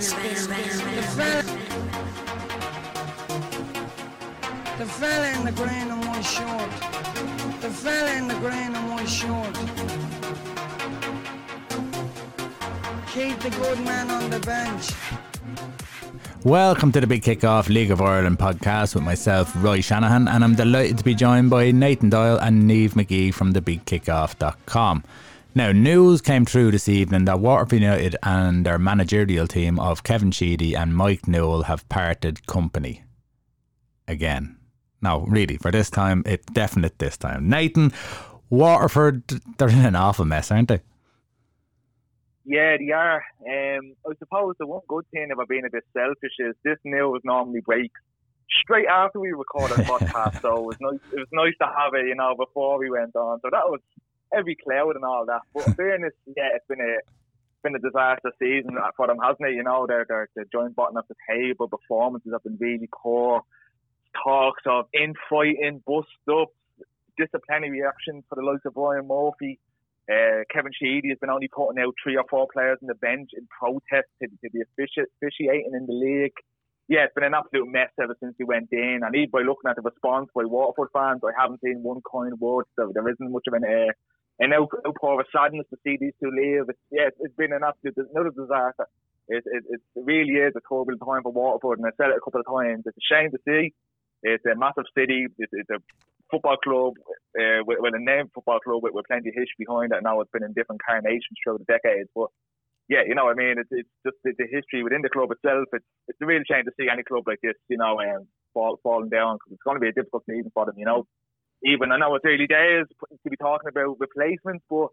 fella, the fella in the green and white short. The fella in the green and white short. Keep the good man on the bench. Welcome to the Big Kickoff League of Ireland podcast with myself, Roy Shanahan, and I'm delighted to be joined by Nathan Doyle and Niamh McGee from thebigkickoff.com. Now, news came through this evening that Waterford United and their managerial team of Kevin Sheedy and Mike Newell have parted company again. No, really, for this time, it's definite this time. Nathan, Waterford, they're in an awful mess, aren't they? Yeah, they are. Um, I suppose the one good thing about being a bit selfish is this news normally breaks straight after we record a podcast. so it was nice. It was nice to have it, you know, before we went on. So that was every cloud and all that. But in fairness, yeah, it's been a been a disaster season for them, hasn't it? You know, they're, they're, they're joint bottom of the table. Performances have been really poor. Talks of infighting, bust ups, disciplinary actions for the likes of Ryan Murphy. Uh, Kevin Sheedy has been only putting out three or four players on the bench in protest to, to the offici- officiating in the league. Yeah, it's been an absolute mess ever since he went in. And even by looking at the response by Waterford fans, I haven't seen one kind word. So there isn't much of an uh, an outpour of sadness to see these two leave. It's, yeah, it's been an absolute another disaster. It, it, it really is a turbulent time for Waterford, and I said it a couple of times. It's a shame to see. It's a massive city. It's, it's a football club, uh, with, a name football club with, with plenty of history behind it. Now it's been in different carnations throughout the decades, but yeah, you know, I mean, it's, it's just the, the history within the club itself. It's it's a real shame to see any club like this, you know, um, fall, falling down because it's going to be a difficult season for them, you know. Even I know it's early days to be talking about replacements, but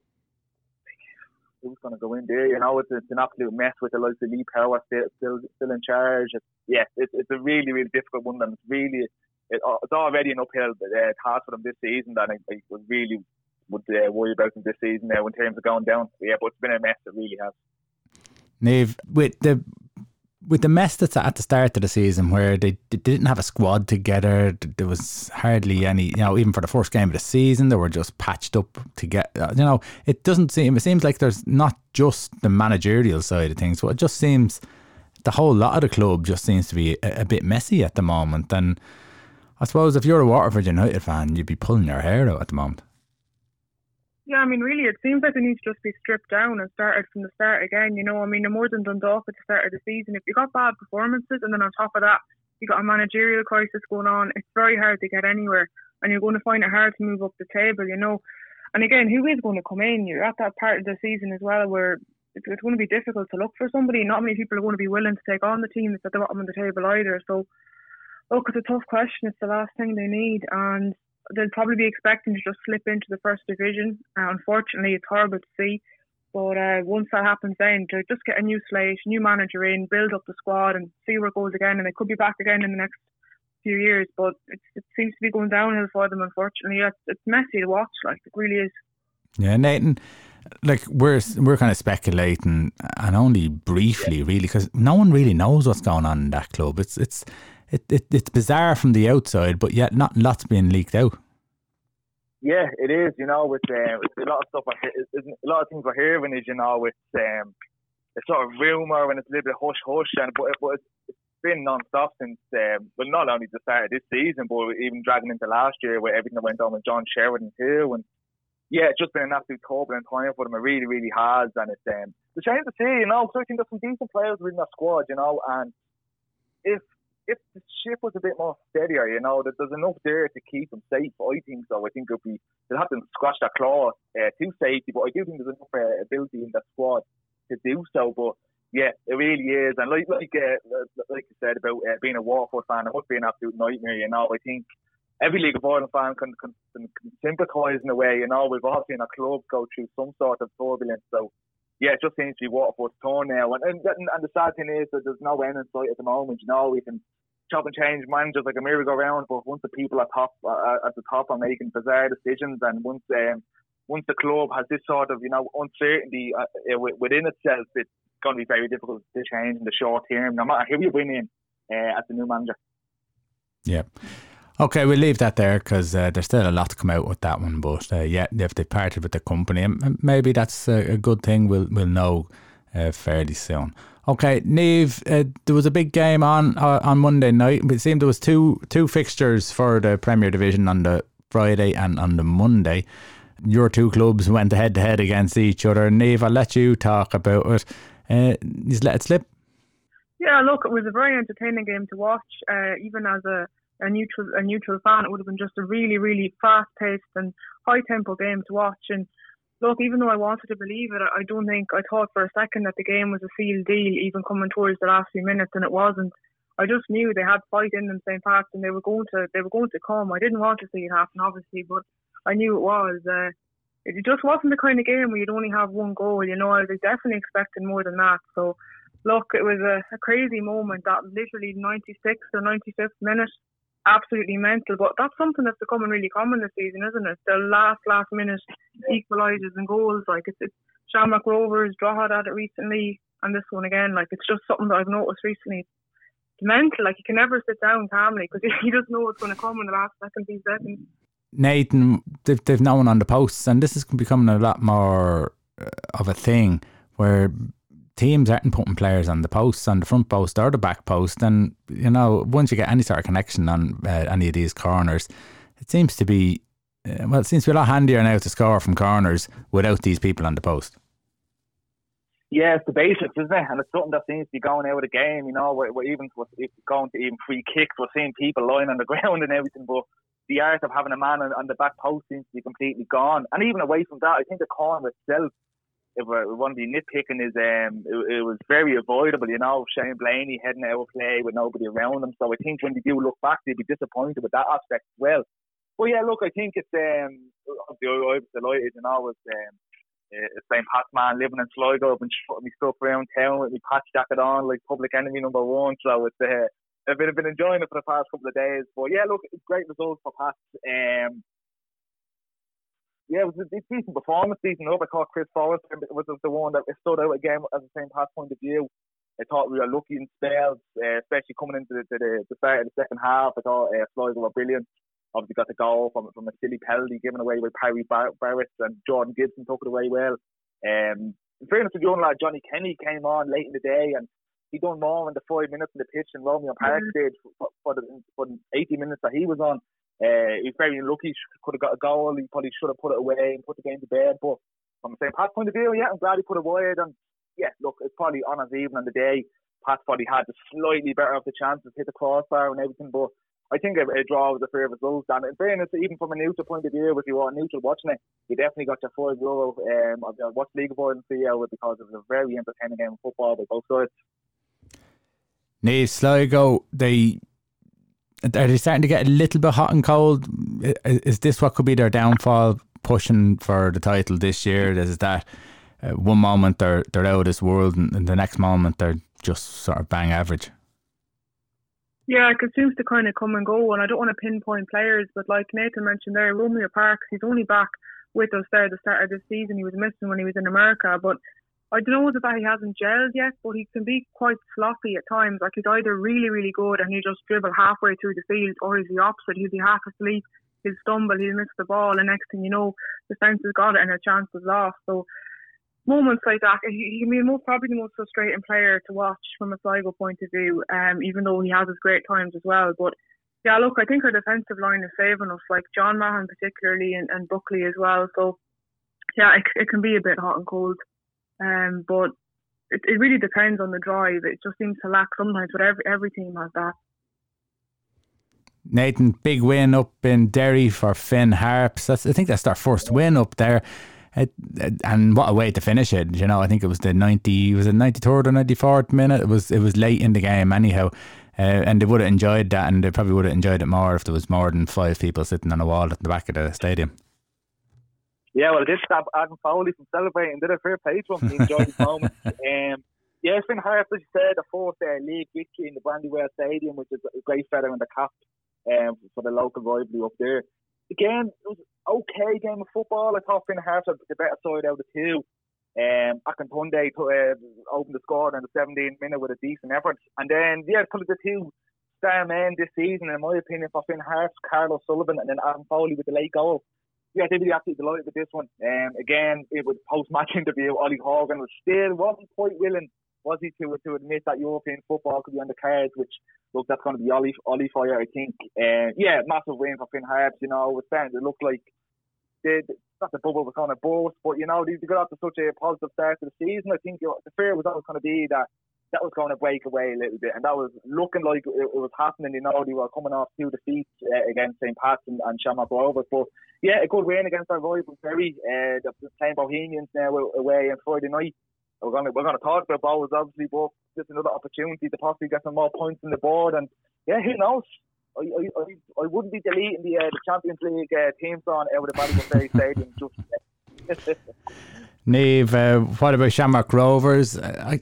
who's going to go in there? You know, it's, it's an absolute mess with the likes of Lee Power still still, still in charge. It's, yeah, it's, it's a really really difficult one, and it's really it, it's already an uphill uh, task for them this season that I, I really would uh, worry about them this season now in terms of going down. Yeah, but it's been a mess. It really has. Niamh, with the with the mess that's at the start of the season where they, they didn't have a squad together, there was hardly any, you know, even for the first game of the season, they were just patched up to get, uh, you know, it doesn't seem, it seems like there's not just the managerial side of things, but it just seems the whole lot of the club just seems to be a, a bit messy at the moment. And I suppose if you're a Waterford United fan, you'd be pulling your hair out at the moment. Yeah, I mean, really, it seems like they need to just be stripped down and started from the start again. You know, I mean, no more than Dundalk at the start of the season. If you got bad performances and then on top of that, you got a managerial crisis going on, it's very hard to get anywhere, and you're going to find it hard to move up the table. You know, and again, who is going to come in? You're at that part of the season as well where it's, it's going to be difficult to look for somebody. Not many people are going to be willing to take on the team that's at the bottom of the table either. So, look, it's a tough question. It's the last thing they need, and they'll probably be expecting to just slip into the first division. Uh, unfortunately, it's horrible to see. But uh, once that happens, then to just get a new slate, new manager in, build up the squad, and see where it goes again. And they could be back again in the next few years. But it, it seems to be going downhill for them, unfortunately. It's, it's messy to watch, like it really is. Yeah, Nathan. Like we're we're kind of speculating, and only briefly, really, because no one really knows what's going on in that club. It's it's it, it it's bizarre from the outside, but yet not lots being leaked out. Yeah, it is. You know, with, with a lot of stuff, a lot of things we're hearing is, you know, with um, a sort of rumor and it's a little bit hush hush, and but, but it's been non-stop since, um, well, not only the start of this season, but even dragging into last year where everything that went on with John Sheridan too, and yeah, it's just been an absolute turbulent time for them. It really, really has, and it's um, it's a shame to see, you know. So I think there's some decent players within that squad, you know, and if if the ship was a bit more steadier, you know, that there's enough there to keep them safe. I think so. I think it'll be they'll have to scratch that claw uh, to safety, but I do think there's enough uh, ability in that squad to do so. But yeah, it really is, and like like uh, like you said about uh, being a Waterford fan, it must be an absolute nightmare. You know, I think every League of Ireland fan can, can, can, sympathise in a way. You know, we've all seen our club go through some sort of turbulence, so yeah, it just seems to be Waterford's turn now. And, and and the sad thing is that there's no end in sight at the moment. You know, we can chop and change managers like a merry-go-round, but once the people at top uh, at the top are making bizarre decisions, and once um, once the club has this sort of you know uncertainty uh, within itself, it's going to be very difficult to change in the short term, no matter who you bring in uh, as the new manager. Yeah. Okay, we'll leave that there because uh, there's still a lot to come out with that one. But uh, yeah, if they parted with the company, maybe that's a, good thing. We'll we'll know uh, fairly soon. Okay, Niamh, uh, there was a big game on uh, on Monday night. It seemed there was two two fixtures for the Premier Division on the Friday and on the Monday. Your two clubs went head to head against each other. Niamh, I'll let you talk about it. Uh, just let it slip. Yeah, look, it was a very entertaining game to watch. Uh, even as a, a neutral a neutral fan, it would have been just a really, really fast paced and high tempo game to watch. And look, even though I wanted to believe it, I don't think I thought for a second that the game was a sealed deal, even coming towards the last few minutes, and it wasn't. I just knew they had fight in them, St. Pat's, and they were going to they were going to come. I didn't want to see it happen, obviously, but I knew it was. Uh, it just wasn't the kind of game where you'd only have one goal. You know, I was definitely expecting more than that. So, look, it was a, a crazy moment. That literally 96th or 95th minute absolutely mental. But that's something that's becoming really common this season, isn't it? The last last minute equalisers and goals. Like it's, it's Shamrock Rovers, Drogheda had it recently, and this one again. Like it's just something that I've noticed recently. It's mental. Like you can never sit down calmly because you just know what's going to come in the last second, few seconds. Nathan, they've, they've no one on the posts, and this is becoming a lot more uh, of a thing where teams aren't putting players on the posts, on the front post or the back post. And, you know, once you get any sort of connection on uh, any of these corners, it seems to be, uh, well, it seems to be a lot handier now to score from corners without these people on the post. Yeah, it's the basics, isn't it? And it's something that seems to be going out of the game. You know, we're, we're even we're going to even free kicks. We're seeing people lying on the ground and everything, but the art of having a man on, on the back post seems to be completely gone. And even away from that, I think the corner itself if we want to be nitpicking, is um, it, it, was very avoidable. You know, Shane Blaney heading out of play with nobody around him. So I think when they do look back, they'd be disappointed with that aspect as well. But yeah, look, I think it's um, I was delighted, you know, was um, uh, St. Pat's man living in Sligo, and putting me stuff around town with my patch jacket on, like public enemy number one. So it's uh, I've been, I've been enjoying it for the past couple of days. But yeah, look, great results for Pat. Um, yeah, it was a decent performance, decent up. I thought Chris Forrester was the one that stood out again as the St. Pat's point of view. I thought we were lucky in spells, uh, especially coming into the, the, the, start of the second half. I thought uh, Sligo were brilliant. Obviously got the goal from from a silly penalty given away by Paddy Bar- Barrett and Jordan Gibson took it away well. Um, in fairness to the young lad Johnny Kenny came on late in the day and he done more in the five minutes in the pitch than Romeo Park mm-hmm. did for, for, the, for the 80 minutes that he was on. Uh, he's very unlucky. Could have got a goal. He probably should have put it away and put the game to bed. But from the St. Pat point of view, yeah, I'm glad he put it wide. And yeah, look, it's probably on his even on the day. Pat probably had the slightly better of the chances, hit the crossbar and everything. But I think a, a draw was a fair result. And in fairness, even from a neutral point of view, if you are neutral watching it, you definitely got your five euro. Um, I've watched League of Ireland CL because it was a very entertaining game of football by both sides. Niamh Sligo, they are they starting to get a little bit hot and cold? Is this what could be their downfall, pushing for the title this year? Is that uh, one moment they're they're out of this world, and, and, the next moment they're just sort of bang average? Yeah, it seems to kind of come and go, and I don't want to pinpoint players, but like Nathan mentioned there, Romeo Parkes, he's only back with us there at the start of the season. He was missing when he was in America, but I don't know that he hasn't gelled yet, but he can be quite sloppy at times. Like he's either really, really good and he just dribble halfway through the field, or he's the opposite. He'll be half asleep, he'll stumble, he'll miss the ball, and next thing you know, the defence has got it and a chance is lost. So moments like that, he, he can be most, probably the most frustrating player to watch from a Sligo point of view. Um, even though he has his great times as well, but. Yeah, look, I think our defensive line is saving us, like John Mahon particularly, and, and Buckley as well. So, yeah, it, it can be a bit hot and cold. Um, but it, it really depends on the drive. It just seems to lack sometimes, but every every team has that. Nathan, big win up in Derry for Finn Harps. That's, I think that's their first win up there. It, it, and what a way to finish it! You know, I think it was the ninety, was it ninety third or ninety fourth minute? It was it was late in the game anyhow, uh, and they would have enjoyed that, and they probably would have enjoyed it more if there was more than five people sitting on a wall at the back of the stadium. Yeah, well, I did stop Adam Foley from celebrating. Did a fair play to him. He enjoyed the moment. Um, yeah, it's been hard, as you said, the fourth uh, league victory in the Brandywell Stadium, which is a great feather in the cap um, for the local rivalry up there. Again, it was okay game of football. I thought Finn Harps had the better side out of the two. Um, Akintunde uh, opened the score in the 17th minute with a decent effort. And then, yeah, probably the two star men this season, in my opinion, for Finn Harps, Karl O'Sullivan, and then Adam Foley with the late goal yeah, they'd be absolutely delighted with this one. Um, again, it was post-match interview. Ollie Horgan was still wasn't quite willing, was he to to admit that European football could be on the cards, which look that's going to be Ollie Ollie Fire, I think. Uh, yeah, massive win for Finn Harps. You know, it was starting to look like the, the not the bubble was going to burst, but you know they got off to such a positive start to the season. I think the fear was always going to be that that was going to break away a little bit, and that was looking like it, it was happening. You know, they were coming off two defeats uh, against St. Pat's and, and Shamrock Rovers, but yeah, a good win against our rival Kerry. Uh, they're playing Bohemians now away on Friday night. We're going to we're to talk about Bohs obviously, but just another opportunity to possibly get some more points on the board, and yeah, who knows? I, I, I, wouldn't be deleting the uh, the Champions League uh, team song out of the Ballymore Stadium just. Neve, uh, what about Shamrock Rovers? I,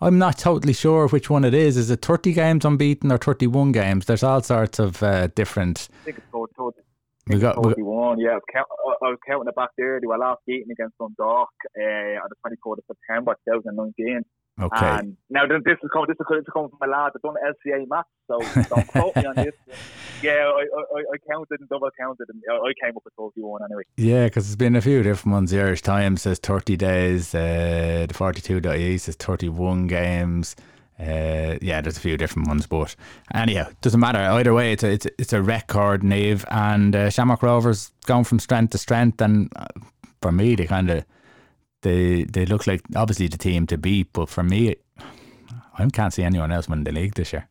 I'm not totally sure which one it is. Is it 30 games unbeaten or 31 games? There's all sorts of uh, different. I think it's 30. We got, 31, yeah. I was, count, I was counting it back there. They were last beaten against Dundalk uh, on the 24th of September 2019. Okay. Now this is coming. This is coming from my lad. I've done LCA maths, so don't quote me on this. Yeah, I, I, I counted and double counted, and I came up with thirty-one anyway. Yeah, because there's been a few different ones. The Irish Times says thirty days. Uh, the forty-two.e says thirty-one games. Uh, yeah, there's a few different ones, but anyhow, it doesn't matter. Either way, it's a it's a, it's a record, Niamh, and uh, Shamrock Rovers going from strength to strength, and uh, for me, they kind of they they look like obviously the team to beat, but for me, I can't see anyone else winning the league this year.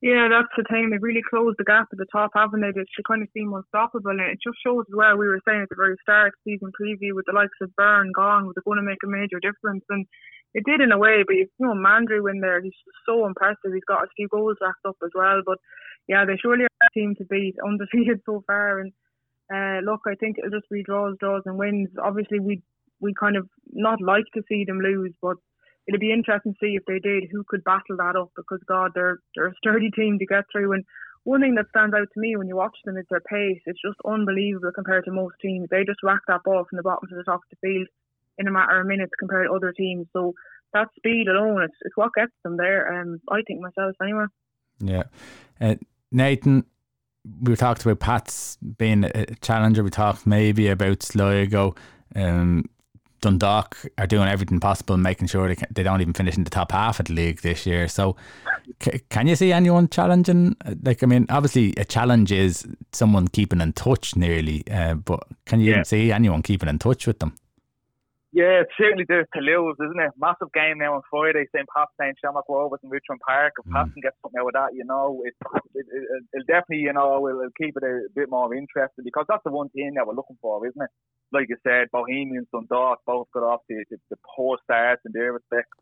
Yeah, that's the thing. They've really closed the gap at the top, haven't they? They kind of seem unstoppable, and it just shows as well. We were saying at the very start, season preview, with the likes of Byrne gone, it going to make a major difference? And it did in a way, but you know, Mandroiu in there, he's so impressive. He's got a few goals racked up as well. But yeah, they surely are a team to beat, undefeated so far. And uh, look, I think it'll just be draws, draws, and wins. Obviously, we we kind of not like to see them lose, but it'd be interesting to see if they did who could battle that up because God, they're they're a sturdy team to get through. And one thing that stands out to me when you watch them is their pace. It's just unbelievable compared to most teams. They just rack that ball from the bottom to the top of the field in a matter of minutes compared to other teams. So that speed alone, it's, it's what gets them there. Um, I think myself anyway. Yeah, uh, Nathan. We talked about Pat's being a challenger. We talked maybe about Sligo. Um, Dundalk are doing everything possible, making sure they, can, they don't even finish in the top half of the league this year. So, c- can you see anyone challenging? Like, I mean, obviously, a challenge is someone keeping in touch nearly, uh, but can you yeah. see anyone keeping in touch with them? Yeah, certainly there to lose, isn't it? Massive game now on Friday, St. Pat's playing Shamrock Rovers in Richmond Park. If mm. Pat can get something out of that, you know, it, it, it, will definitely, you know, will keep it a bit more interesting because that's the one thing that we're looking for, isn't it? Like you said, Bohemians, Dundalk both got off the, the, the poor starts in their respects.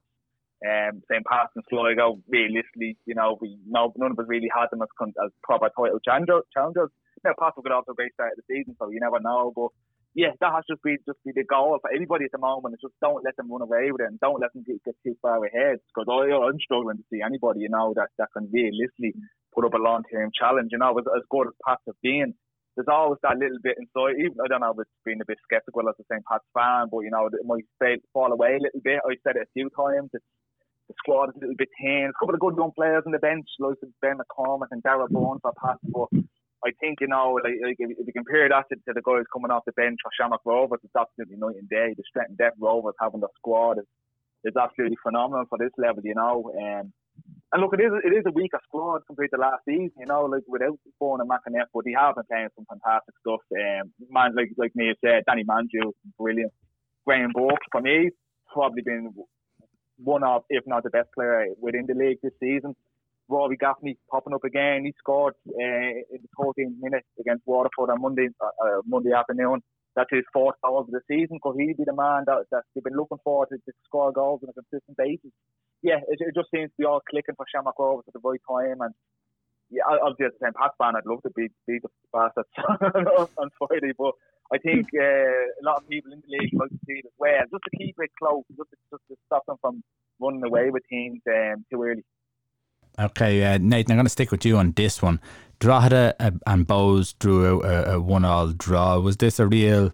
Um, St. Pat's and Sligo, realistically, you know, we no, none of us really had them as, as proper title challengers. Now, Pat's got off to a great start of the season, so you never know, but yeah, that has just been just be the goal for anybody at the moment. It's just don't let them run away with it and don't let them get, get too far ahead. Because oh, I'm struggling to see anybody, you know, that, that can realistically put up a long term challenge. You know, as, as good as Pats have been, there's always that little bit inside. Even I don't know it's been a bit skeptical as a St. Pat's fan, but you know, it might fall away a little bit. I said it a few times. It's, the squad is a little bit thin. A couple of good young players on the bench, like Ben McCormick and Darrell Bourne for Pats, but I think you know, like, like if, you compare that to, to, the guys coming off the bench for Shamrock Rovers, it's absolutely night and day. The strength and depth Rovers having the squad is, is absolutely phenomenal for this level, you know. Um, and look, it is it is a weaker squad compared to last season, you know, like without Byrne and McInnes, but they have been playing some fantastic stuff. Um, man, like like Neil said, Danny Mandroiu, brilliant. Graham Burke, for me, probably been one of, if not the best player within the league this season. Rory Gaffney popping up again. He scored uh, in the 14th minute against Waterford on Monday uh, uh, Monday afternoon. That's his fourth goal of the season. Could he'd be the man that, that they've been looking for to, to score goals on a consistent basis? Yeah, it, it, just seems to be all clicking for Shamrock Rovers at the right time. And yeah, obviously as a fan, I'd love to beat, beat the bastards on Friday, but I think uh, a lot of people in the league like to see it as well, just to keep it close, just to, just to stop them from running away with teams um, too early. Okay, uh, Nathan, I'm going to stick with you on this one. Drogheda uh, and Bohs drew a, a one-all draw. Was this a real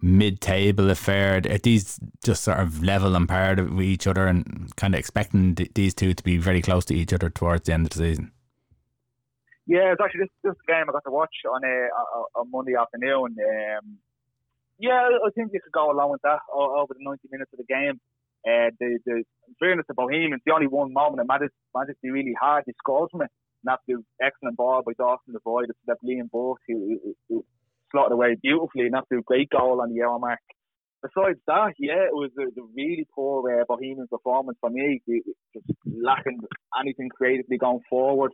mid-table affair? Are these just sort of level and par with each other, and kind of expecting th- these two to be very close to each other towards the end of the season? Yeah, it's actually this, this game I got to watch on a, a, a Monday afternoon. Um, yeah, I think you could go along with that over the 90 minutes of the game Uh, the, the in fairness to Bohemians, the only one moment that Magic, Magic really hard, they scored from it. And the excellent ball by Dawson Devoy. It's that Liam Burt who, who, who slotted away beautifully, and that's a great goal on the hour mark. Besides that, yeah, it was a, a really poor uh, Bohemian performance for me. Just lacking anything creatively going forward.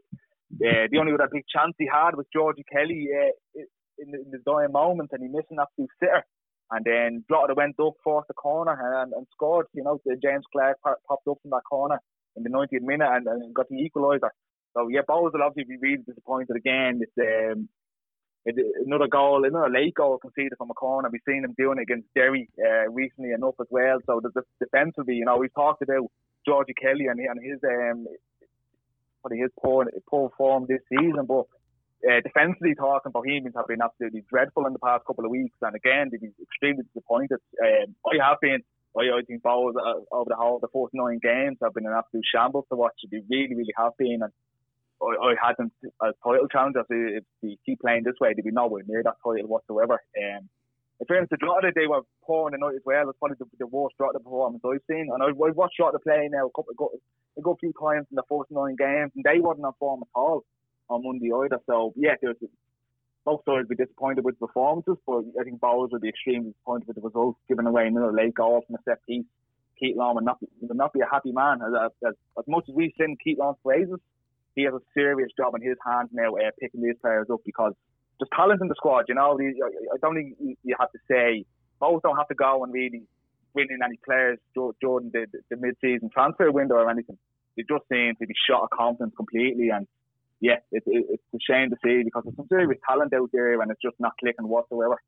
Uh, the only other big chance he had was Georgie Kelly uh, in, the, in the dying moment, and he missed an absolute sitter. And then Drogheda went up, forced the corner, and, and scored. You know, James Clarke popped up from that corner in the 90th minute and, and got the equaliser. So yeah, Bohs will obviously be really disappointed again. It's um, another goal, another late goal conceded from a corner. We've seen him doing it against Derry uh, recently enough as well. So the, the defensively, you know, we've talked about Georgie Kelly and, and his um, his poor poor form this season, but uh, defensively talking, Bohemians have been absolutely dreadful in the past couple of weeks, and again they've been extremely disappointed. Um, I have been. I, I think Bohs uh, over the whole the first nine games have been an absolute shambles to watch. They really, really have been, and I, I had them as title challengers. If they keep playing this way, they'd be nowhere near that title whatsoever. Um, in fairness to Drogheda, they were poor in the night as well. It's probably the, the worst Drogheda performance I've seen. And I've, watched Drogheda play now a couple of, a good few times in the first nine games, and they wasn't on form at all on Monday either. So yeah, there's both sides would be disappointed with performances, but I think Bohs would be extremely disappointed with the results, giving away another late goal from a set piece. Keith Long would not be, would not be a happy man. As, as, as much as we sing Keith Long's praises, he has a serious job in his hands now uh, picking these players up because there's talent in the squad. You know, I don't think you have to say both don't have to go and really win in any players during the, the, the mid-season transfer window or anything. They just seem to be shot of confidence completely, and yeah, it, it, it's a shame to see because there's some serious talent out there and it's just not clicking whatsoever.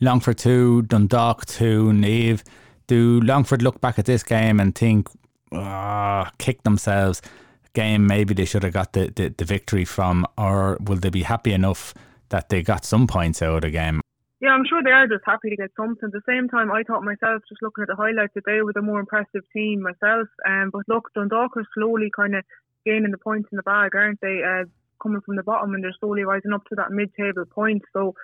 Longford two, Dundalk two, Niamh. Do Longford look back at this game and think, ah, kick themselves? game maybe they should have got the, the, the, victory from, or will they be happy enough that they got some points out of the game? Yeah, I'm sure they are just happy to get something. At the same time, I thought myself, just looking at the highlights, that they were the more impressive team myself. Um, but look, Dundalk are slowly kind of gaining the points in the bag, aren't they? Uh, coming from the bottom and they're slowly rising up to that mid-table point. So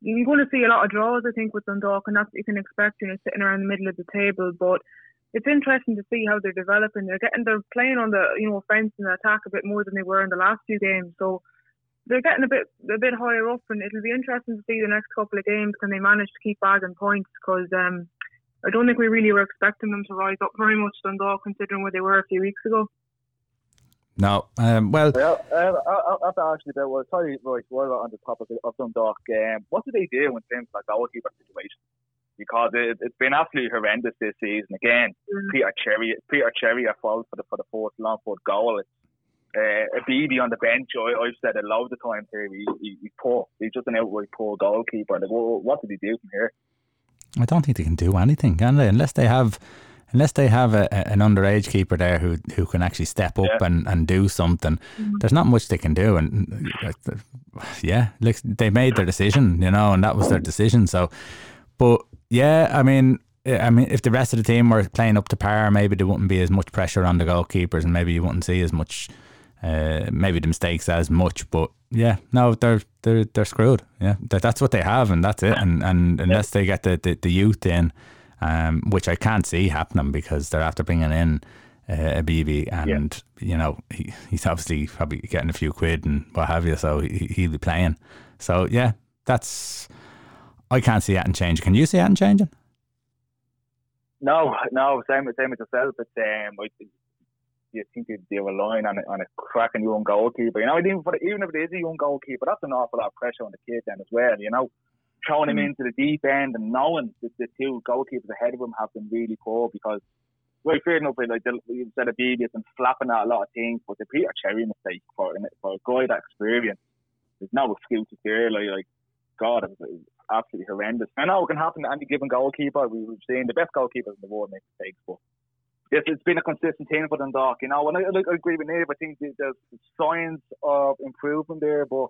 you're going to see a lot of draws, I think, with Dundalk, and that's what you can expect, you know, sitting around the middle of the table. But it's interesting to see how they're developing. They're getting they're playing on the you know offense and the attack a bit more than they were in the last few games. So they're getting a bit a bit higher up, and it'll be interesting to see the next couple of games can they manage to keep bagging points because um, I don't think we really were expecting them to rise up very much Dundalk considering where they were a few weeks ago. No, um, well, well uh, I, I have to ask you about. Sorry, Royce, while on the topic of Dundalk, um, what do they do in terms of like goalkeeper situation? because it, has been absolutely horrendous this season. Again, mm. Peter Cherrie, Peter Cherrie at fault for the for the fourth Longford goal. It's, uh, Abibi on the bench. I, I've said it loads of the times here. He, he, he's poor. He's just an outright poor goalkeeper. Like, what, what did he do from here? I don't think they can do anything, can they? Unless they have, unless they have a, a, an underage keeper there who who can actually step up yeah. and, and do something. Mm-hmm. There's not much they can do, and yeah, like they made their decision, you know, and that was their decision. So, but yeah, I mean, I mean, if the rest of the team were playing up to par, maybe there wouldn't be as much pressure on the goalkeepers, and maybe you wouldn't see as much, uh, maybe the mistakes as much. But yeah, no, they're they're they're screwed. Yeah, that, that's what they have, and that's it. And and unless they get the, the, the youth in, um, which I can't see happening because they're after bringing in uh, Abibi, and yeah. you know he, he's obviously probably getting a few quid and what have you, so he, he'll be playing. So yeah, that's I can't see that change. Can you see that changing? No, no, same same with yourself. But um, I, you think they are relying on a, on a cracking young goalkeeper. You know, even for even if it is a young goalkeeper, that's an awful lot of pressure on the kid then as well. You know, throwing him mm. into the deep end and knowing that the two goalkeepers ahead of him have been really poor because. Well, fair enough, like you said, Abibi has been flapping at a lot of things, but the Peter Cherrie mistake for for a guy that experience, there's no excuses there. Like, like God, it was, absolutely horrendous. I know it can happen to any given goalkeeper. We've seen the best goalkeepers in the world make mistakes, but yes, it's been a consistent thing for Dundalk. You know, and I, I agree with Niamh. I think there's signs of improvement there, but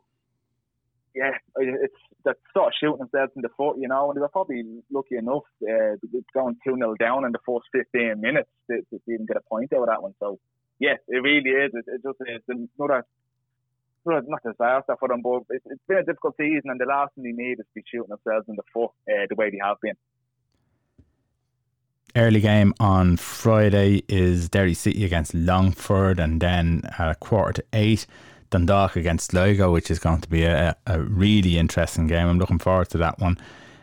yeah, it's that sort of shooting themselves in the foot, you know, and they were probably lucky enough uh, going 2 0 down in the first 15 minutes to, to even get a point out of that one. So, yeah, it really is. It, it just is another not disaster for them, but it's, it's been a difficult season, and the last thing they need is to be shooting themselves in the foot uh, the way they have been. early game on Friday is Derry City against Longford, and then at a quarter to eight, Dundalk against Sligo, which is going to be a, a really interesting game. I'm looking forward to that one.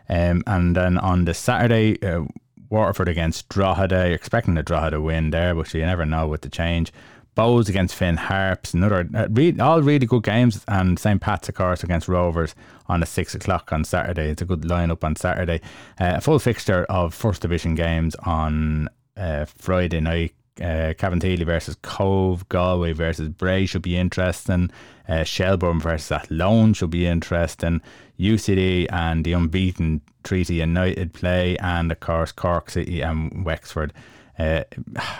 Um, and then on the Saturday, uh, Waterford against Drogheda. You're expecting the Drogheda win there, but you never know with the change. Bohs against Finn Harps, another uh, re- all really good games, and St Pat's of course against Rovers on the six o'clock on Saturday. It's a good lineup on Saturday. Uh, a full fixture of first division games on uh, Friday night. Uh, Cabinteely versus Cobh, Galway versus Bray should be interesting. Uh, Shelbourne versus Athlone should be interesting. UCD and the unbeaten Treaty United play, and of course Cork City and Wexford uh,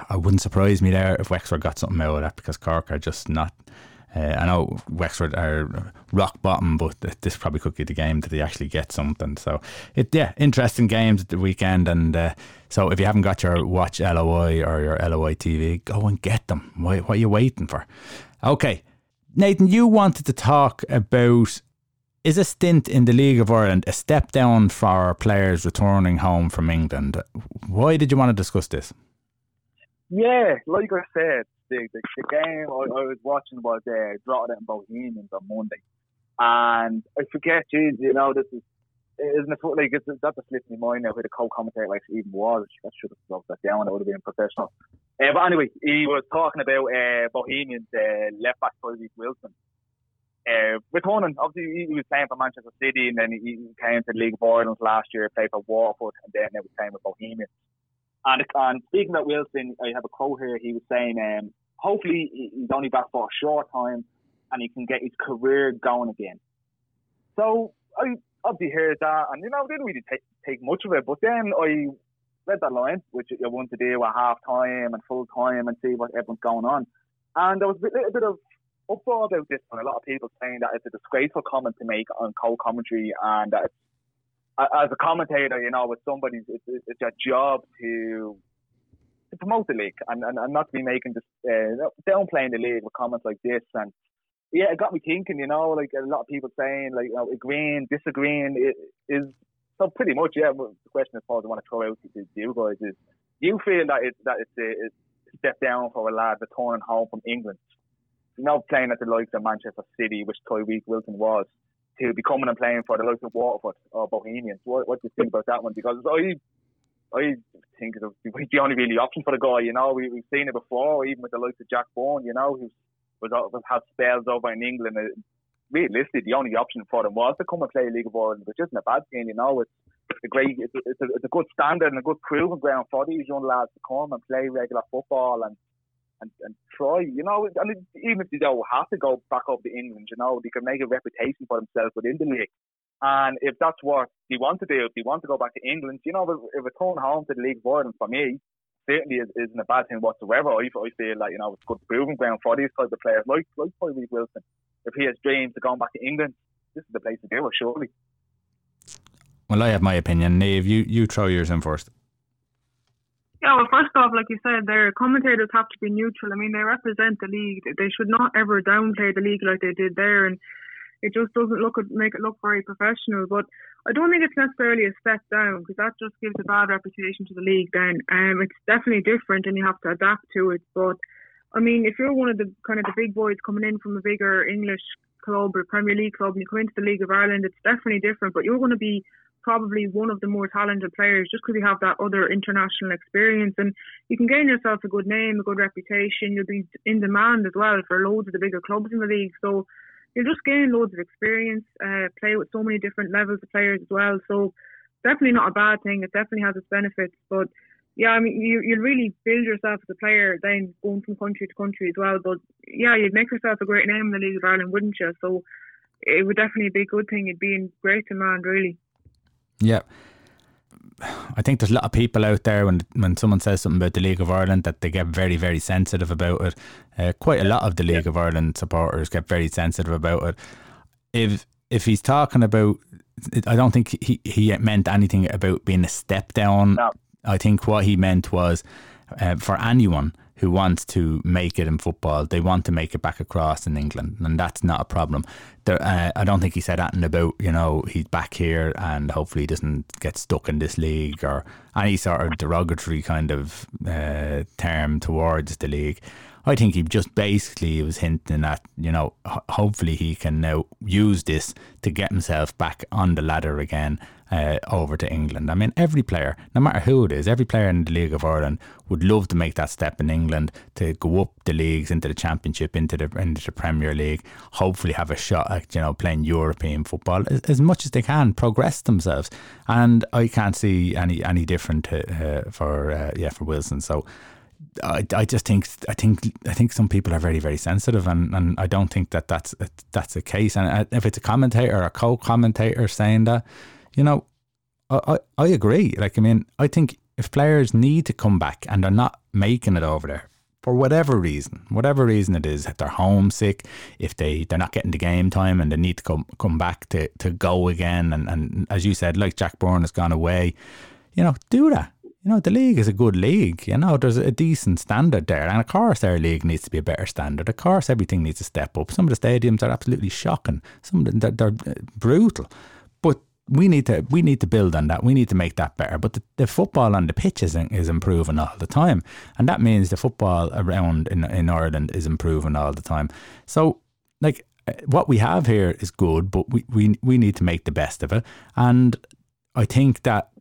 I wouldn't surprise me there if Wexford got something out of that because Cork are just not. Uh, I know Wexford are rock bottom, but this probably could be the game that they actually get something. So, it yeah, interesting games at the weekend. And uh, so, if you haven't got your Watch LOI or your LOI TV, go and get them. Why, what are you waiting for? Okay, Nathan, you wanted to talk about is a stint in the League of Ireland a step down for players returning home from England? Why did you want to discuss this? Yeah, like I said, the, the, the game I, I, was watching was uh, Drogheda and Bohemians on Monday. And I forget, geez, you know, this is, isn't it like, it's, that just slipped my mind now who the co-commentator actually even was. I should have wrote that down, it would have been professional. Uh, but anyway, he was talking about uh, Bohemians uh, left back Tyreke Wilson uh, returning, obviously, he was playing for Manchester City and then he came to the League of Ireland last year, played for Waterford, and then he was playing with Bohemians. And, and speaking about Wilson, I have a quote here. He was saying, um, hopefully, he's only back for a short time and he can get his career going again. So I obviously heard that, and you know, didn't really take, take much of it. But then I read that line, which you want to do at half time and full time and see what everyone's going on. And there was a little bit of uproar about this and a lot of people saying that it's a disgraceful comment to make on co-commentary and that as a commentator, you know, with somebody, it's, it's your job to to promote the league and, and, and not to be making this uh, downplaying the league with comments like this. And yeah, it got me thinking. You know, like a lot of people saying, like you know, agreeing, disagreeing it is so pretty much. Yeah, the question I suppose I want to throw out to, you guys is: Do you feel that it that it's a, it's a step down for a lad returning home from England not playing at the likes of Manchester City, which Tyreke Wilson was, to becoming and playing for the likes of Waterford or Bohemians. What, what do you think about that one? Because I I think it's the only really option for the guy. You know, we, we've seen it before, even with the likes of Jack Byrne. You know, who was, was had spells over in England. Uh, realistically, the only option for them was to come and play League of Ireland, which isn't a bad thing. You know, it's a great, it's a, it's a, it's a good standard and a good proving ground for these young lads to come and play regular football and and, and try, you know, and even if they don't have to go back up to England, you know, they can make a reputation for themselves within the league. And if that's what they want to do, if they want to go back to England, you know, if, if return home to the League of Ireland for me, certainly is, isn't a bad thing whatsoever. I, I feel like, you know, it's good proving ground for these types of players, like, like Tyreke Wilson. If he has dreams of going back to England, this is the place to do it, surely. Well, I have my opinion. Niamh, you, you throw yours in first. Yeah, well, first off, like you said, their commentators have to be neutral. I mean, they represent the league. They should not ever downplay the league like they did there, and it just doesn't look make it look very professional. But I don't think it's necessarily a step down because that just gives a bad reputation to the league. Then, um, it's definitely different, and you have to adapt to it. But I mean, if you're one of the kind of the big boys coming in from a bigger English club or Premier League club, and you come into the League of Ireland, it's definitely different. But you're going to be probably one of the more talented players just because you have that other international experience and you can gain yourself a good name, a good reputation. You'll be in demand as well for loads of the bigger clubs in the league. So you'll just gain loads of experience, uh, play with so many different levels of players as well. So definitely not a bad thing. It definitely has its benefits. But yeah, I mean, you you really build yourself as a player, then going from country to country as well. But yeah, you'd make yourself a great name in the League of Ireland, wouldn't you? So it would definitely be a good thing. It'd be in great demand, really. Yeah. I think there's a lot of people out there when when someone says something about the League of Ireland that they get very very sensitive about it. Uh, quite a lot of the League yeah. of Ireland supporters get very sensitive about it. If if he's talking about, I don't think he he meant anything about being a step down. No. I think what he meant was uh, for anyone who wants to make it in football. They want to make it back across in England, and that's not a problem. There, uh, I don't think he said that anything about you know he's back here and hopefully he doesn't get stuck in this league or any sort of derogatory kind of uh, term towards the league. I think he just basically was hinting at, you know, hopefully he can now use this to get himself back on the ladder again uh, over to England. I mean, every player, no matter who it is, every player in the League of Ireland would love to make that step in England to go up the leagues into the Championship, into the into the Premier League. Hopefully, have a shot at you know playing European football as, as much as they can, progress themselves. And I can't see any any different uh, for uh, yeah for Wilson. So I, I just think I think I think some people are very very sensitive and, and I don't think that that's that's the case and uh, if it's a commentator or a co-commentator saying that you know I, I, I agree like I mean I think if players need to come back and they're not making it over there for whatever reason whatever reason it is if they're homesick if they they're not getting the game time and they need to come come back to, to go again and, and as you said like Jack Byrne has gone away you know do that you know, the league is a good league. You know, there's a decent standard there. And of course, our league needs to be a better standard. Of course, everything needs to step up. Some of the stadiums are absolutely shocking. Some of them, they're, they're brutal. We need to we need to build on that. We need to make that better. But the, the football on the pitch is, is improving all the time, and that means the football around in in Ireland is improving all the time. So, like uh, what we have here is good, but we we we need to make the best of it. And I think that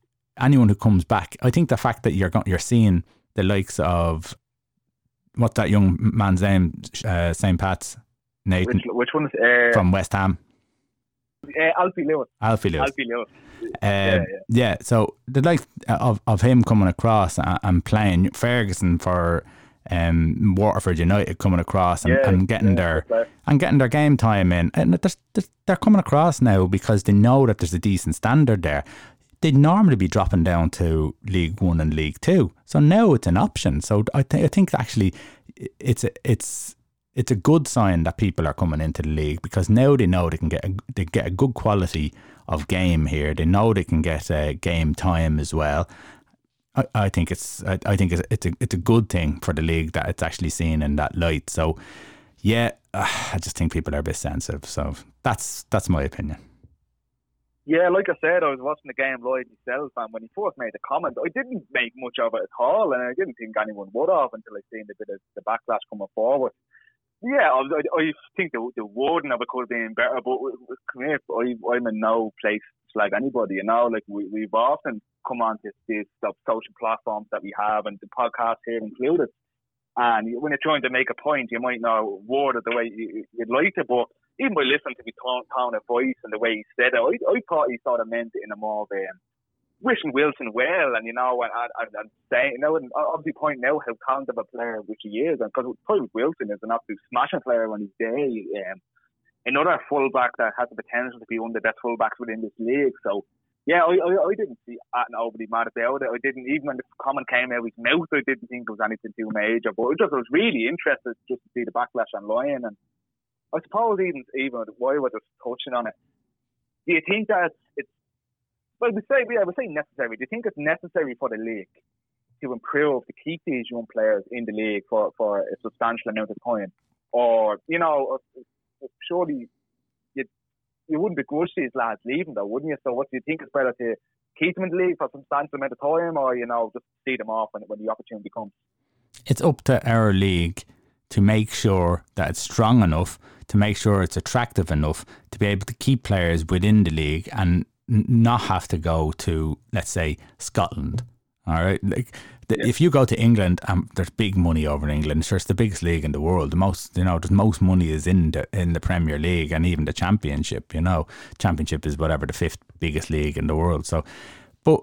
anyone who comes back, I think the fact that you're you're seeing the likes of what that young man's name, uh, St. Pat's, Nathan, which, which one is uh, from West Ham? Uh, Alfie Lewis. Alfie Lewis. Alfie Lewis. Um, yeah, yeah. yeah, so the like of of him coming across and, and playing Ferguson for um, Waterford United coming across and, yeah, and getting yeah, their and getting their game time in, and they're, they're coming across now because they know that there's a decent standard there they'd normally be dropping down to League One and League Two. So now it's an option. So I, th- I think actually it's a, it's it's a good sign that people are coming into the league because now they know they can get a, they get a good quality of game here. They know they can get a game time as well. I, I think it's I, I think it's, it's a it's a good thing for the league that it's actually seen in that light. So yeah, uh, I just think people are a bit sensitive. So that's that's my opinion. Yeah, like I said, I was watching the game live myself, and when he first made the comment, I didn't make much of it at all, and I didn't think anyone would have until I seen a bit of the backlash coming forward. Yeah, I, I think the, the wording of it could have been better, but come here, I, I'm in no place to slag anybody, you know, like we, we've often come on to these social platforms that we have, and the podcast here included, and when you're trying to make a point, you might not word it the way you, you'd like it, but even by listening to his tone, of voice and the way he said it, I, I thought he sort of meant it in a more of wishing Wilson well, and you know, and, and, and saying, you know, and obviously pointing out how kind of a player which he is, and because Tyreke Wilson is an absolute smashing player on his day. Um, another fullback that has the potential to be one of the best fullbacks within this league. So, yeah, I, I, I didn't see anything overly mad about it. I didn't even when the comment came out of his mouth, I didn't think it was anything too major. But it just I was really interested just to see the backlash online and I suppose even even while we're just touching on it, do you think that it's, well, we say yeah, we say necessary. Do you think it's necessary for the league to improve to keep these young players in the league for, for a substantial amount of time, or you know, uh, uh, surely you you wouldn't begrudge these lads leaving though, wouldn't you? So what do you think is better to keep them in the league for a substantial amount of time, or you know, just see them off when when the opportunity comes? It's up to our league to make sure that it's strong enough, to make sure it's attractive enough to be able to keep players within the league and not have to go to, let's say, Scotland. All right, like the, yeah. if you go to England, um, there's big money over in England. Sure, it's the biggest league in the world. The most, you know, the most money is in the in the Premier League and even the Championship. You know, Championship is whatever the fifth biggest league in the world. So, but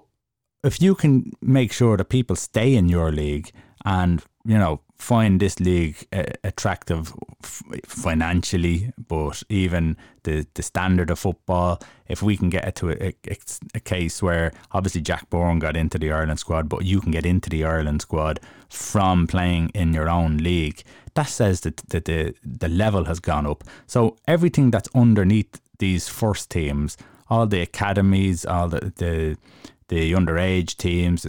if you can make sure that people stay in your league and you know find this league uh, attractive f- financially, but even the, the standard of football, if we can get it to a, a, a, case where obviously Jack Byrne got into the Ireland squad, but you can get into the Ireland squad from playing in your own league, that says that, that the, the level has gone up. So everything that's underneath these first teams, all the academies, all the, the the underage teams, the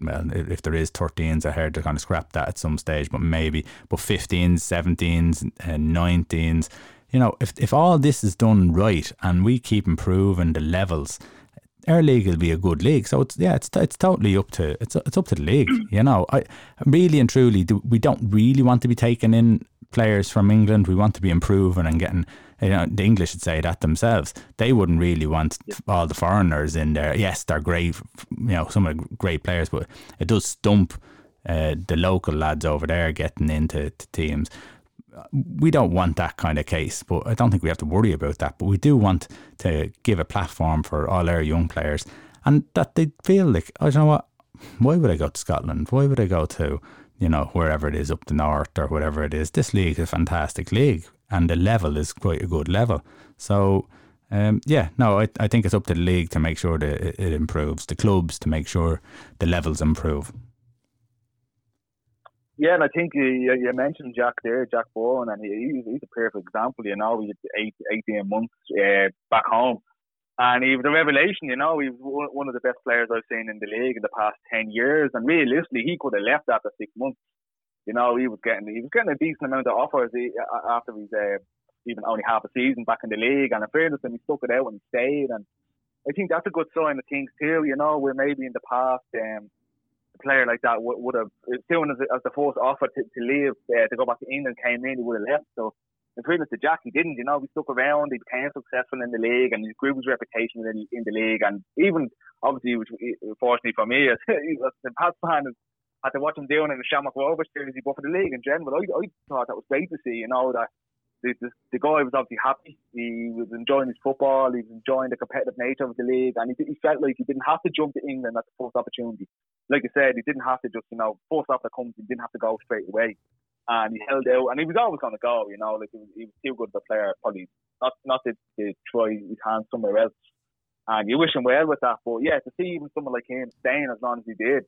well, if there is 13s, I heard they're going to scrap that at some stage, but maybe, but 15s, 17s, and 19s. You know, if, if all this is done right and we keep improving the levels, our league will be a good league. So it's yeah, it's it's totally up to it's it's up to the league. You know, I really and truly do, we don't really want to be taken in players from England. We want to be improving and getting. You know, the English would say that themselves. They wouldn't really want all the foreigners in there. Yes, they're great. You know, some of the great players, but it does stump uh, the local lads over there getting into the teams we don't want that kind of case, but I don't think we have to worry about that. But we do want to give a platform for all our young players and that they feel like, oh, don't know what, why would I go to Scotland? Why would I go to, you know, wherever it is up the north or whatever it is? This league is a fantastic league and the level is quite a good level. So, um, yeah, no, I, I think it's up to the league to make sure that it, it improves, the clubs to make sure the levels improve. Yeah, and I think you, you mentioned Jack there, Jack Byrne, and he, he's a perfect example. You know, he's eight, 18 months uh, back home, and he was a revelation. You know, he was one of the best players I've seen in the league in the past 10 years, and realistically, he could have left after six months. You know, he was getting he was getting a decent amount of offers after he's uh, even only half a season back in the league, and in fairness, and he stuck it out and stayed, and I think that's a good sign of things too. You know, where maybe in the past. Um, a player like that would, would have, as soon as, as the first offer to, to leave, uh, to go back to England came in, he would have left. So, in fairness to Jack, he didn't. You know, he stuck around. He became successful in the league, and he grew his reputation in, in the league. And even obviously, which fortunately for me, as the Pats fan, had to watch him doing in the Shamrock Rovers jersey, but for the league in general, I, I thought that was great to see. You know that the, the, the, guy was obviously happy. He was enjoying his football. He was enjoying the competitive nature of the league, and he, he felt like he didn't have to jump to England at the first opportunity like I said, he didn't have to just, you know, force off the comes, he didn't have to go straight away. And he held out, and he was always going to go, you know, like he was, he was too good of a player, probably not not to, to try his hand somewhere else. And you wish him well with that, but yeah, to see even someone like him staying as long as he did,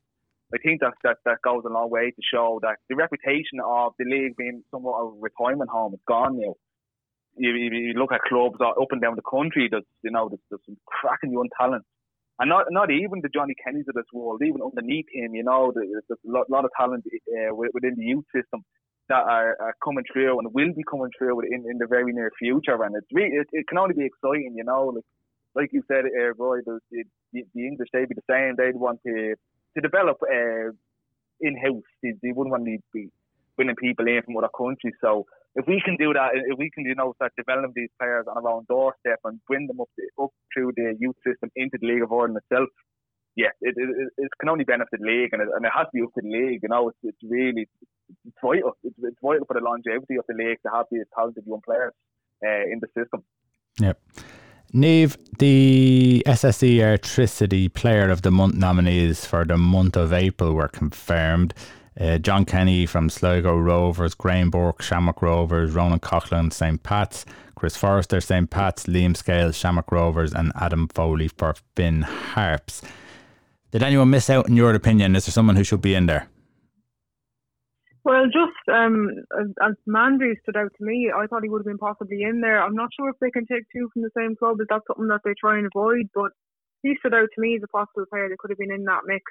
I think that that, that goes a long way to show that the reputation of the league being somewhat of a retirement home is gone now. You, you, you look at clubs up and down the country, there's you know there's, there's some cracking young talent and not not even the Johnny Kennys of this world, even underneath him, you know, there's a lot, lot of talent uh, within the youth system that are, are, coming through and will be coming through in, in the very near future. And it's really, it, it can only be exciting, you know, like like you said, uh, Roy, the, the, the English they'd be the same. They'd want to to develop uh, in house. They, they wouldn't want to be bringing people in from other countries. So if we can do that, if we can, you know, start developing these players on our own doorstep and bring them up the, up through the youth system into the League of Ireland itself, yeah, it, it, it can only benefit the league, and it, and it has to be up to the league. You know, it's, it's really it's vital. It's, it's vital for the longevity of the league to have these talented young players uh, in the system. Yep. Niamh, the SSE Airtricity Player of the Month nominees for the month of April were confirmed. Uh, John Kenny from Sligo Rovers, Graham Burke, Shamrock Rovers, Ronan Coughlan, St. Pat's, Chris Forrester, St. Pat's, Liam Scales, Shamrock Rovers, and Adam Foley for Finn Harps. Did anyone miss out in your opinion? Is there someone who should be in there? Well, just um, as Mandroiu stood out to me, I thought he would have been possibly in there. I'm not sure if they can take two from the same club. Is that something that they try and avoid? But he stood out to me as a possible player that could have been in that mix.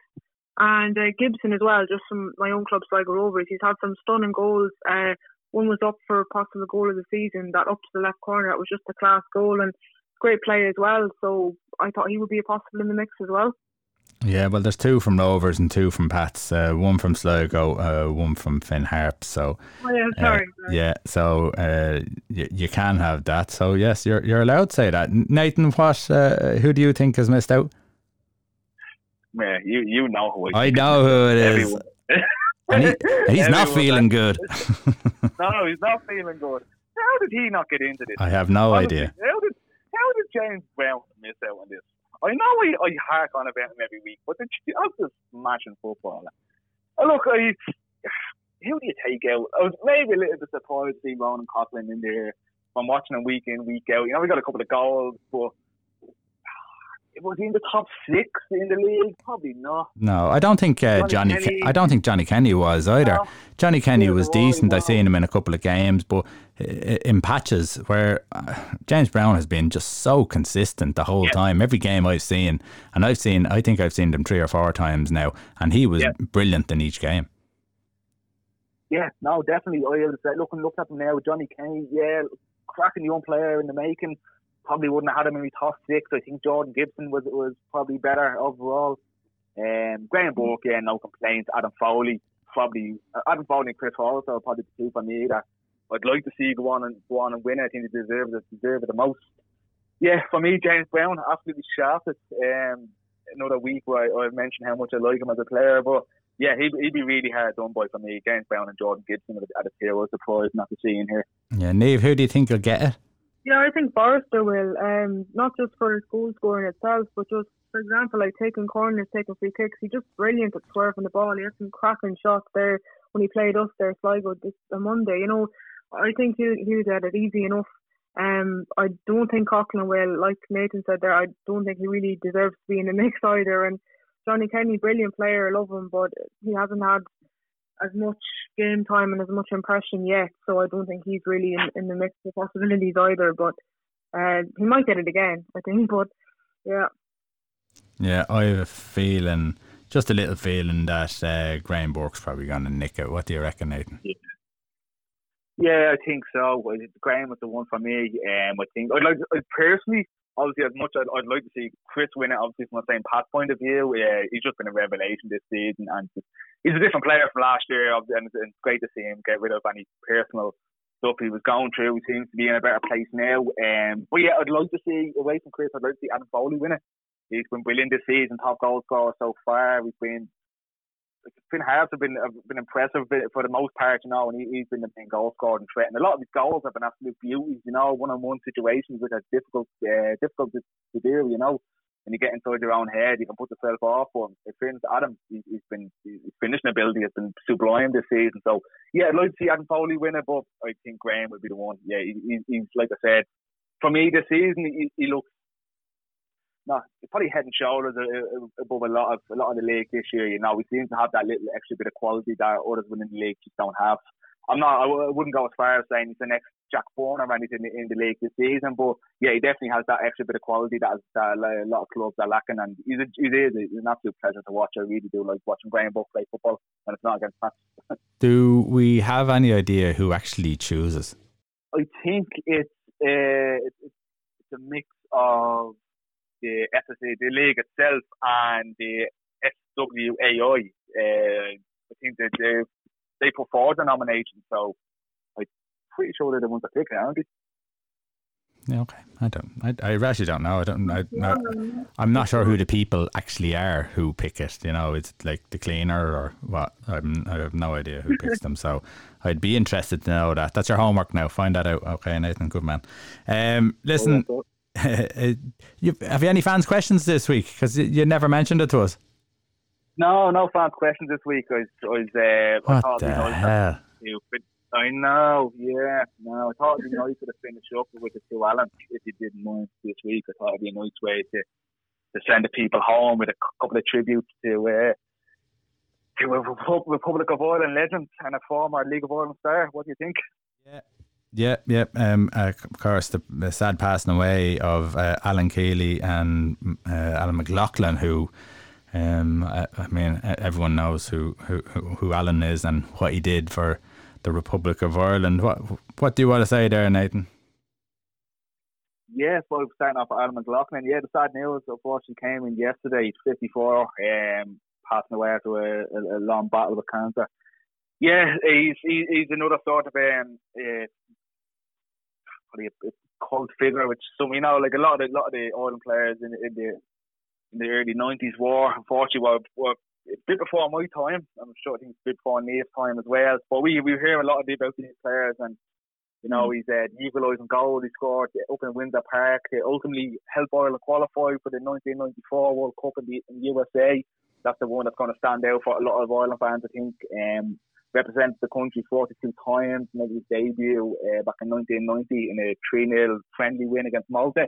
And uh, Gibson as well, just from my own club, Sligo Rovers. He's had some stunning goals. Uh, one was up for possible goal of the season, that up to the left corner. That was just a class goal and great play as well. So I thought he would be a possible in the mix as well. Yeah, well, there's two from Rovers and two from Pats. Uh, one from Sligo, uh, one from Finn Harp. So, oh, yeah, uh, sorry. Uh, yeah, so uh, y- you can have that. So yes, you're you're allowed to say that. Nathan, what? Uh, who do you think has missed out? man, you you know who I know who it is. and he, he's not feeling good. no, he's not feeling good. How did he not get into this? I have no Honestly, idea. How did how did James Brown miss out on this? I know I, I hark on about him every week, but that's just smashing football. Look, I, who do you take out? I was maybe a little bit surprised to see Ronan Coughlan in there from watching him week in, week out. You know, we got a couple of goals, but was he in the top six in the league? Probably not. No, I don't think uh, Johnny. Johnny Ke- I don't think Johnny Kenny was either. No. Johnny Kenny was decent. I seen him in a couple of games, but in patches where uh, James Brown has been just so consistent the whole Yeah. time. Every game I've seen, and I've seen, I think I've seen him three or four times now, and he was Yeah. brilliant in each game. Yeah, no, definitely. I was uh, looking looking at him now, Johnny Kenny. Yeah, cracking young player in the making. Probably wouldn't have had him in my top six. I think Jordan Gibson was was probably better overall. Um, Graham Burke, yeah, no complaints. Adam Foley, probably uh, Adam Foley and Chris Hall are probably the two for me that I'd like to see go on and go on and win. I think they deserve it, deserve it the most. Yeah, for me, James Brown, absolutely sharpest. Um, another week where I, I mentioned how much I like him as a player, but yeah, he'd, he'd be really hard done by for me. James Brown and Jordan Gibson at a, a tier. I was surprised not to see in here. Yeah, Niamh, who do you think will get it? Yeah, I think Forrester will. Um, not just for his goal scoring itself, but just for example, like taking corners, taking free kicks. He's just brilliant at swerving the ball. He had some cracking shots there when he played us there, Sligo, this on Monday. You know, I think he he was at it easy enough. Um, I don't think Coughlan will, like Nathan said there. I don't think he really deserves to be in the mix either. And Johnny Kenny, brilliant player, I love him, but he hasn't had as much game time and as much impression yet. So I don't think he's really in, in the mix of possibilities either. But uh, he might get it again, I think. But yeah, Yeah, I have a feeling, just a little feeling that uh, Graham Burke's probably going to nick it. What do you reckon, Nathan? Yeah, I think so. Graham was the one for me. Um, I think I'd like I personally, obviously, as much as I'd like to see Chris win it, obviously from the same Pat point of view. Uh, he's just been a revelation this season, and he's a different player from last year. And it's, it's great to see him get rid of any personal stuff he was going through. He seems to be in a better place now. Um, but yeah, I'd like to see away from Chris. I'd like to see Adam Foley win it. He's been brilliant this season, top goal scorer so far. We've been Finn Harps have been have been impressive for the most part, you know, and he, he's been the main goal scorer and threat. And a lot of his goals have been absolute beauties, you know, one-on-one situations which are difficult, uh, difficult to, to do, you know. And you get inside your own head, you can put yourself off. But if Finn's Adam, he, he's been his finishing ability has been sublime this season. So yeah, I'd like to see Adam Foley win it, but I think Graham would be the one. Yeah, he, he, he's like I said, for me this season, he, he looks no, probably head and shoulders above a lot of a lot of the league this year. You know, we seem to have that little extra bit of quality that others within the league just don't have. I'm not. I wouldn't go as far as saying he's the next Jack Byrne or anything in the league this season, but yeah, he definitely has that extra bit of quality that, that a lot of clubs are lacking. And he's a, he is he's an absolute pleasure to watch. I really do like watching Graham Burke play football, and it's not against Pats. do we have any idea who actually chooses? I think it's uh, it's, it's a mix of the SSA, the league itself, and the SWAI. Uh, I think that they they put forward the nomination, so I'm pretty sure they're the ones that pick it, aren't they? Yeah, okay. I don't. I, I actually don't know. I don't. I, no, I'm not sure who the people actually are who pick it. You know, it's like the cleaner or what. I'm, I have no idea who picks them. So I'd be interested to know that. That's your homework now. Find that out. Okay, Nathan. Good man. Um, listen. Oh, you, have you any fans' questions this week? Because you, never mentioned it to us. No, no fans' questions this week. I was, I was uh, What thought the it'd be nice hell? I know, yeah. No, I thought it'd be nice to finish up with the two Alan if you didn't mind this week. I thought it'd be a nice way to to send the people home with a couple of tributes to uh, to a Republic of Ireland legend and a former League of Ireland star. What do you think? Yeah, yeah. Um, uh, of course, the, the sad passing away of uh, Alan Keely and uh, Alan McLoughlin, who, um, I, I mean, everyone knows who, who who Alan is and what he did for the Republic of Ireland. What what do you want to say there, Nathan? Yes, well, starting off Alan McLoughlin. Yeah, the sad news, unfortunately, came in yesterday. He's 54, um, passing away after a, a, a long battle with cancer. Yeah, he's he's another sort of um, uh, probably a, a cult figure, which some you know, like a lot of the, lot of the Ireland players in, in the in the early 90s were unfortunately were, were a bit before my time. And I'm sure I think it's a bit before Niamh's time as well. But we we hear a lot of about these players and you know, he's uh, equalising goal he scored up in Windsor Park. They ultimately helped Ireland qualify for the 1994 World Cup in the, in the USA. That's the one that's going to stand out for a lot of Ireland fans, I think. Um, represents the country 42 times, made his debut uh, back in 1990 in a 3 0 friendly win against Malta.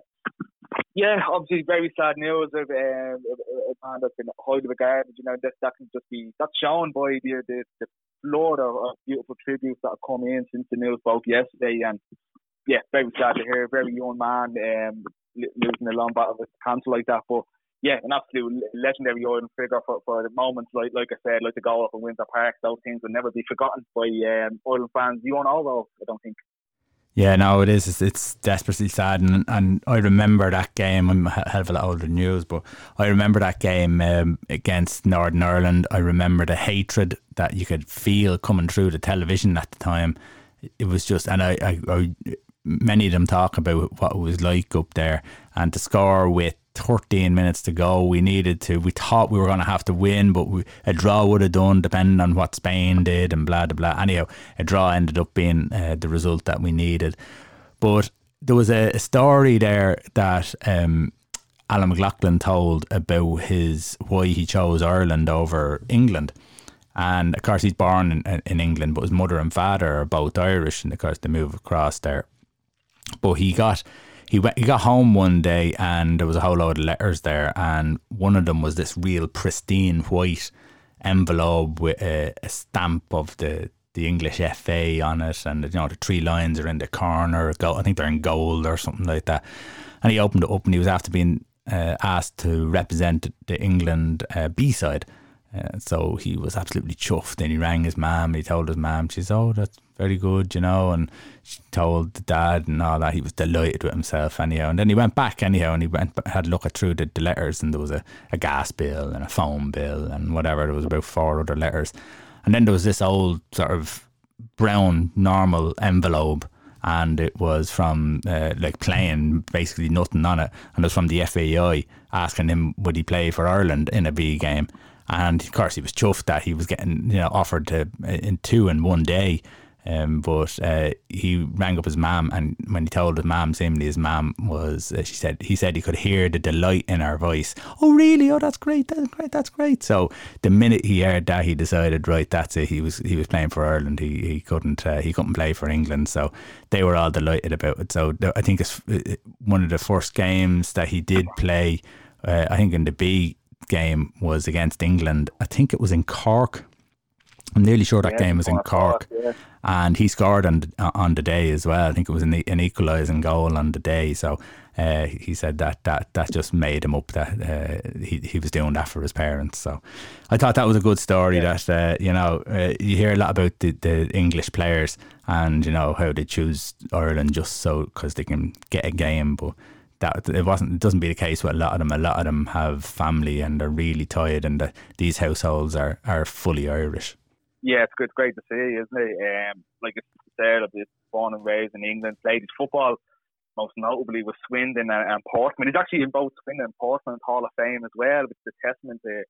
Yeah, obviously very sad news of um, a, man that's been highly regarded. You know, that that can just be that's shown by the the, the flood of, of beautiful tributes that have come in since the news broke yesterday, and yeah, very sad to hear. Very young man um, losing a long battle with cancer like that, but yeah, an absolute legendary Ireland figure for, for the moments like like I said, like the goal up in Windsor Park. Those things will never be forgotten by um, Ireland fans. You and all though, I don't think. Yeah, no, it is. It's, it's desperately sad, and, and I remember that game. I'm a hell of a lot older than you, but I remember that game um, against Northern Ireland. I remember the hatred that you could feel coming through the television at the time. It was just, and I, I, I many of them talk about what it was like up there, and to score with 13 minutes to go. We needed to, we thought we were going to have to win, but we, a draw would have done depending on what Spain did and blah, blah, blah. Anyhow, a draw ended up being uh, the result that we needed. But there was a, a story there that um, Alan McLoughlin told about his why he chose Ireland over England. And of course, he's born in, in England, but his mother and father are both Irish, and of course, they move across there. But he got he went, he got home one day and there was a whole load of letters there, and one of them was this real pristine white envelope with a, a stamp of the the English FA on it, and you know the three lines are in the corner. I think they're in gold or something like that. And he opened it up, and he was after being uh, asked to represent the England uh, B side. Uh, so he was absolutely chuffed. And he rang his mum. And he told his mum, "She's oh, that's very good, you know." And she told the dad and all that. He was delighted with himself anyhow. And then he went back anyhow, and he went had a look at through the, the letters, and there was a, a gas bill and a phone bill and whatever. There was about four other letters, and then there was this old sort of brown normal envelope and it was from uh, like playing basically nothing on it, and it was from the FAI asking him would he play for Ireland in a B game, and of course, he was chuffed that he was getting you know offered to in two in one day. Um, but uh, he rang up his mum, and when he told his mum, seemingly his mum was, uh, she said, he said he could hear the delight in her voice. Oh, really? Oh, that's great. That's great. That's great. So the minute he heard that, he decided, right, that's it. He was he was playing for Ireland. He he couldn't uh, he couldn't play for England. So they were all delighted about it. So I think it's uh, one of the first games that he did play. Uh, I think in the B game was against England. I think it was in Cork. I'm nearly sure that yeah, game was in Cork, yeah. and he scored on on the day as well. I think it was an, an equalising goal on the day. So uh, he said that that that just made him up that uh, he he was doing that for his parents. So I thought that was a good story. Yeah. That uh, you know uh, you hear a lot about the, the English players and you know how they choose Ireland just so because they can get a game, but that it wasn't. It doesn't be the case with a lot of them. A lot of them have family and they're really tired, and the, these households are are fully Irish. Yeah, it's good. Great to see, isn't it? Um, like I said, I've been born and raised in England, played his football most notably with Swindon and, and Portsmouth. He's actually in both Swindon and Portsmouth Hall of Fame as well, which is a testament to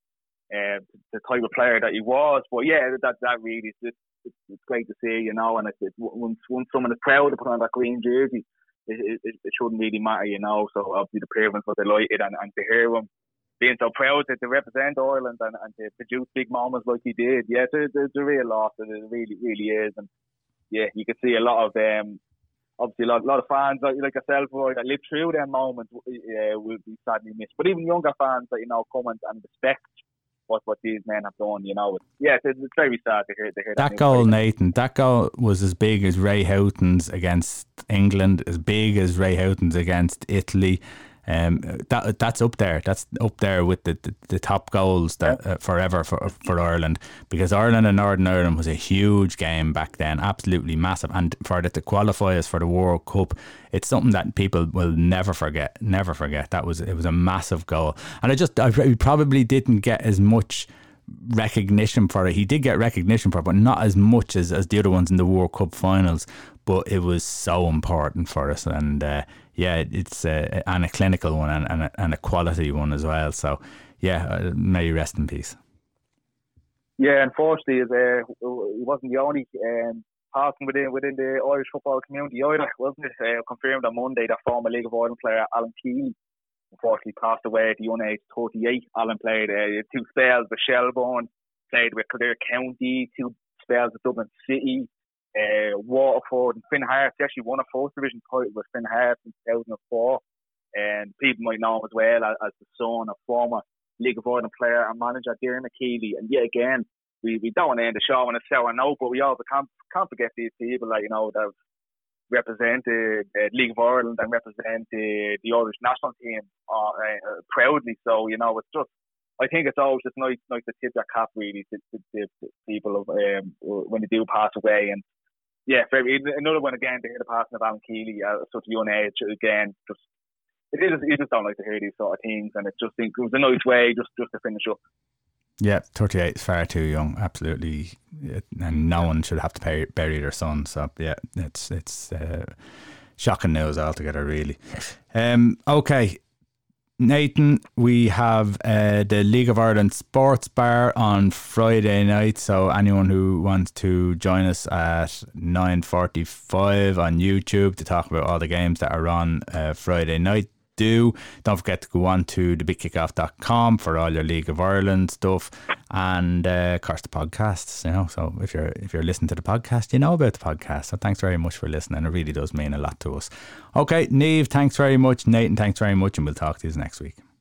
uh, the type of player that he was. But yeah, that that really is it's, it's, great to see, you know. And it's, it's once once someone is proud to put on that green jersey, it, it, it shouldn't really matter, you know. So obviously the parents were delighted, and, and to hear him being so proud to, to represent Ireland and, and to produce big moments like he did, yeah, it's, it's a real loss. And it really, really is, and yeah, you can see a lot of um, obviously a lot, a lot of fans like, like yourself Roy, that lived through them moments uh, will be sadly missed. But even younger fans that you know come and, and respect what what these men have done. You know, yeah, it's, it's very sad to hear, to hear that, that goal, Nathan. That goal was as big as Ray Houghton's against England, as big as Ray Houghton's against Italy. Um, that that's up there. That's up there with the, the, the top goals that uh, forever for for Ireland because Ireland and Northern Ireland was a huge game back then, absolutely massive. And for it to qualify us for the World Cup, it's something that people will never forget. Never forget. That was it was a massive goal, and I just I probably didn't get as much recognition for it. He did get recognition for it, but not as much as, as the other ones in the World Cup finals. But it was so important for us, and uh, yeah, it's uh, and a clinical one and, and, a, and a quality one as well. So yeah, uh, may you rest in peace. Yeah, unfortunately, uh, he wasn't the only um, person within within the Irish football community either, wasn't it? Uh, confirmed on Monday that former League of Ireland player Alan Keely unfortunately passed away at the young age 38. Alan played uh, two spells with Shelbourne, played with Clare County, two spells with Dublin City, uh, Waterford and Finn Harps. He actually won a fourth division title with Finn Harps in 2004. And people might know him as well as, as the son of former League of Ireland player and manager Dermot Keely. And yet again, we, we don't want to end the show on a sour note, but we also can't can't forget these people like you know that represented uh, League of Ireland and represented the the Irish national team uh, uh, proudly. So you know, it's just I think it's always just nice nice to tip your cap really to, to, to people of, um, when they do pass away and. Yeah, very, another one again to hear the passing of Alan Keely at such a young age again. Just it is you just don't like to hear these sort of things, and it just think it was a nice way just just to finish up. Yeah, 38 is far too young, absolutely. And no one should have to pay, bury their son. So, yeah, it's it's uh, shocking news altogether, really. Um, okay, Nathan, we have uh, the League of Ireland Sports Bar on Friday night. So anyone who wants to join us at 9.45 on YouTube to talk about all the games that are on uh, Friday night, do. Don't forget to go on to thebigkickoff.com for all your League of Ireland stuff and uh, of course the podcasts. You know, so if you're if you're listening to the podcast, you know about the podcast. So thanks very much for listening. It really does mean a lot to us. Okay, Niamh, thanks very much. Nathan, thanks very much, and we'll talk to you next week.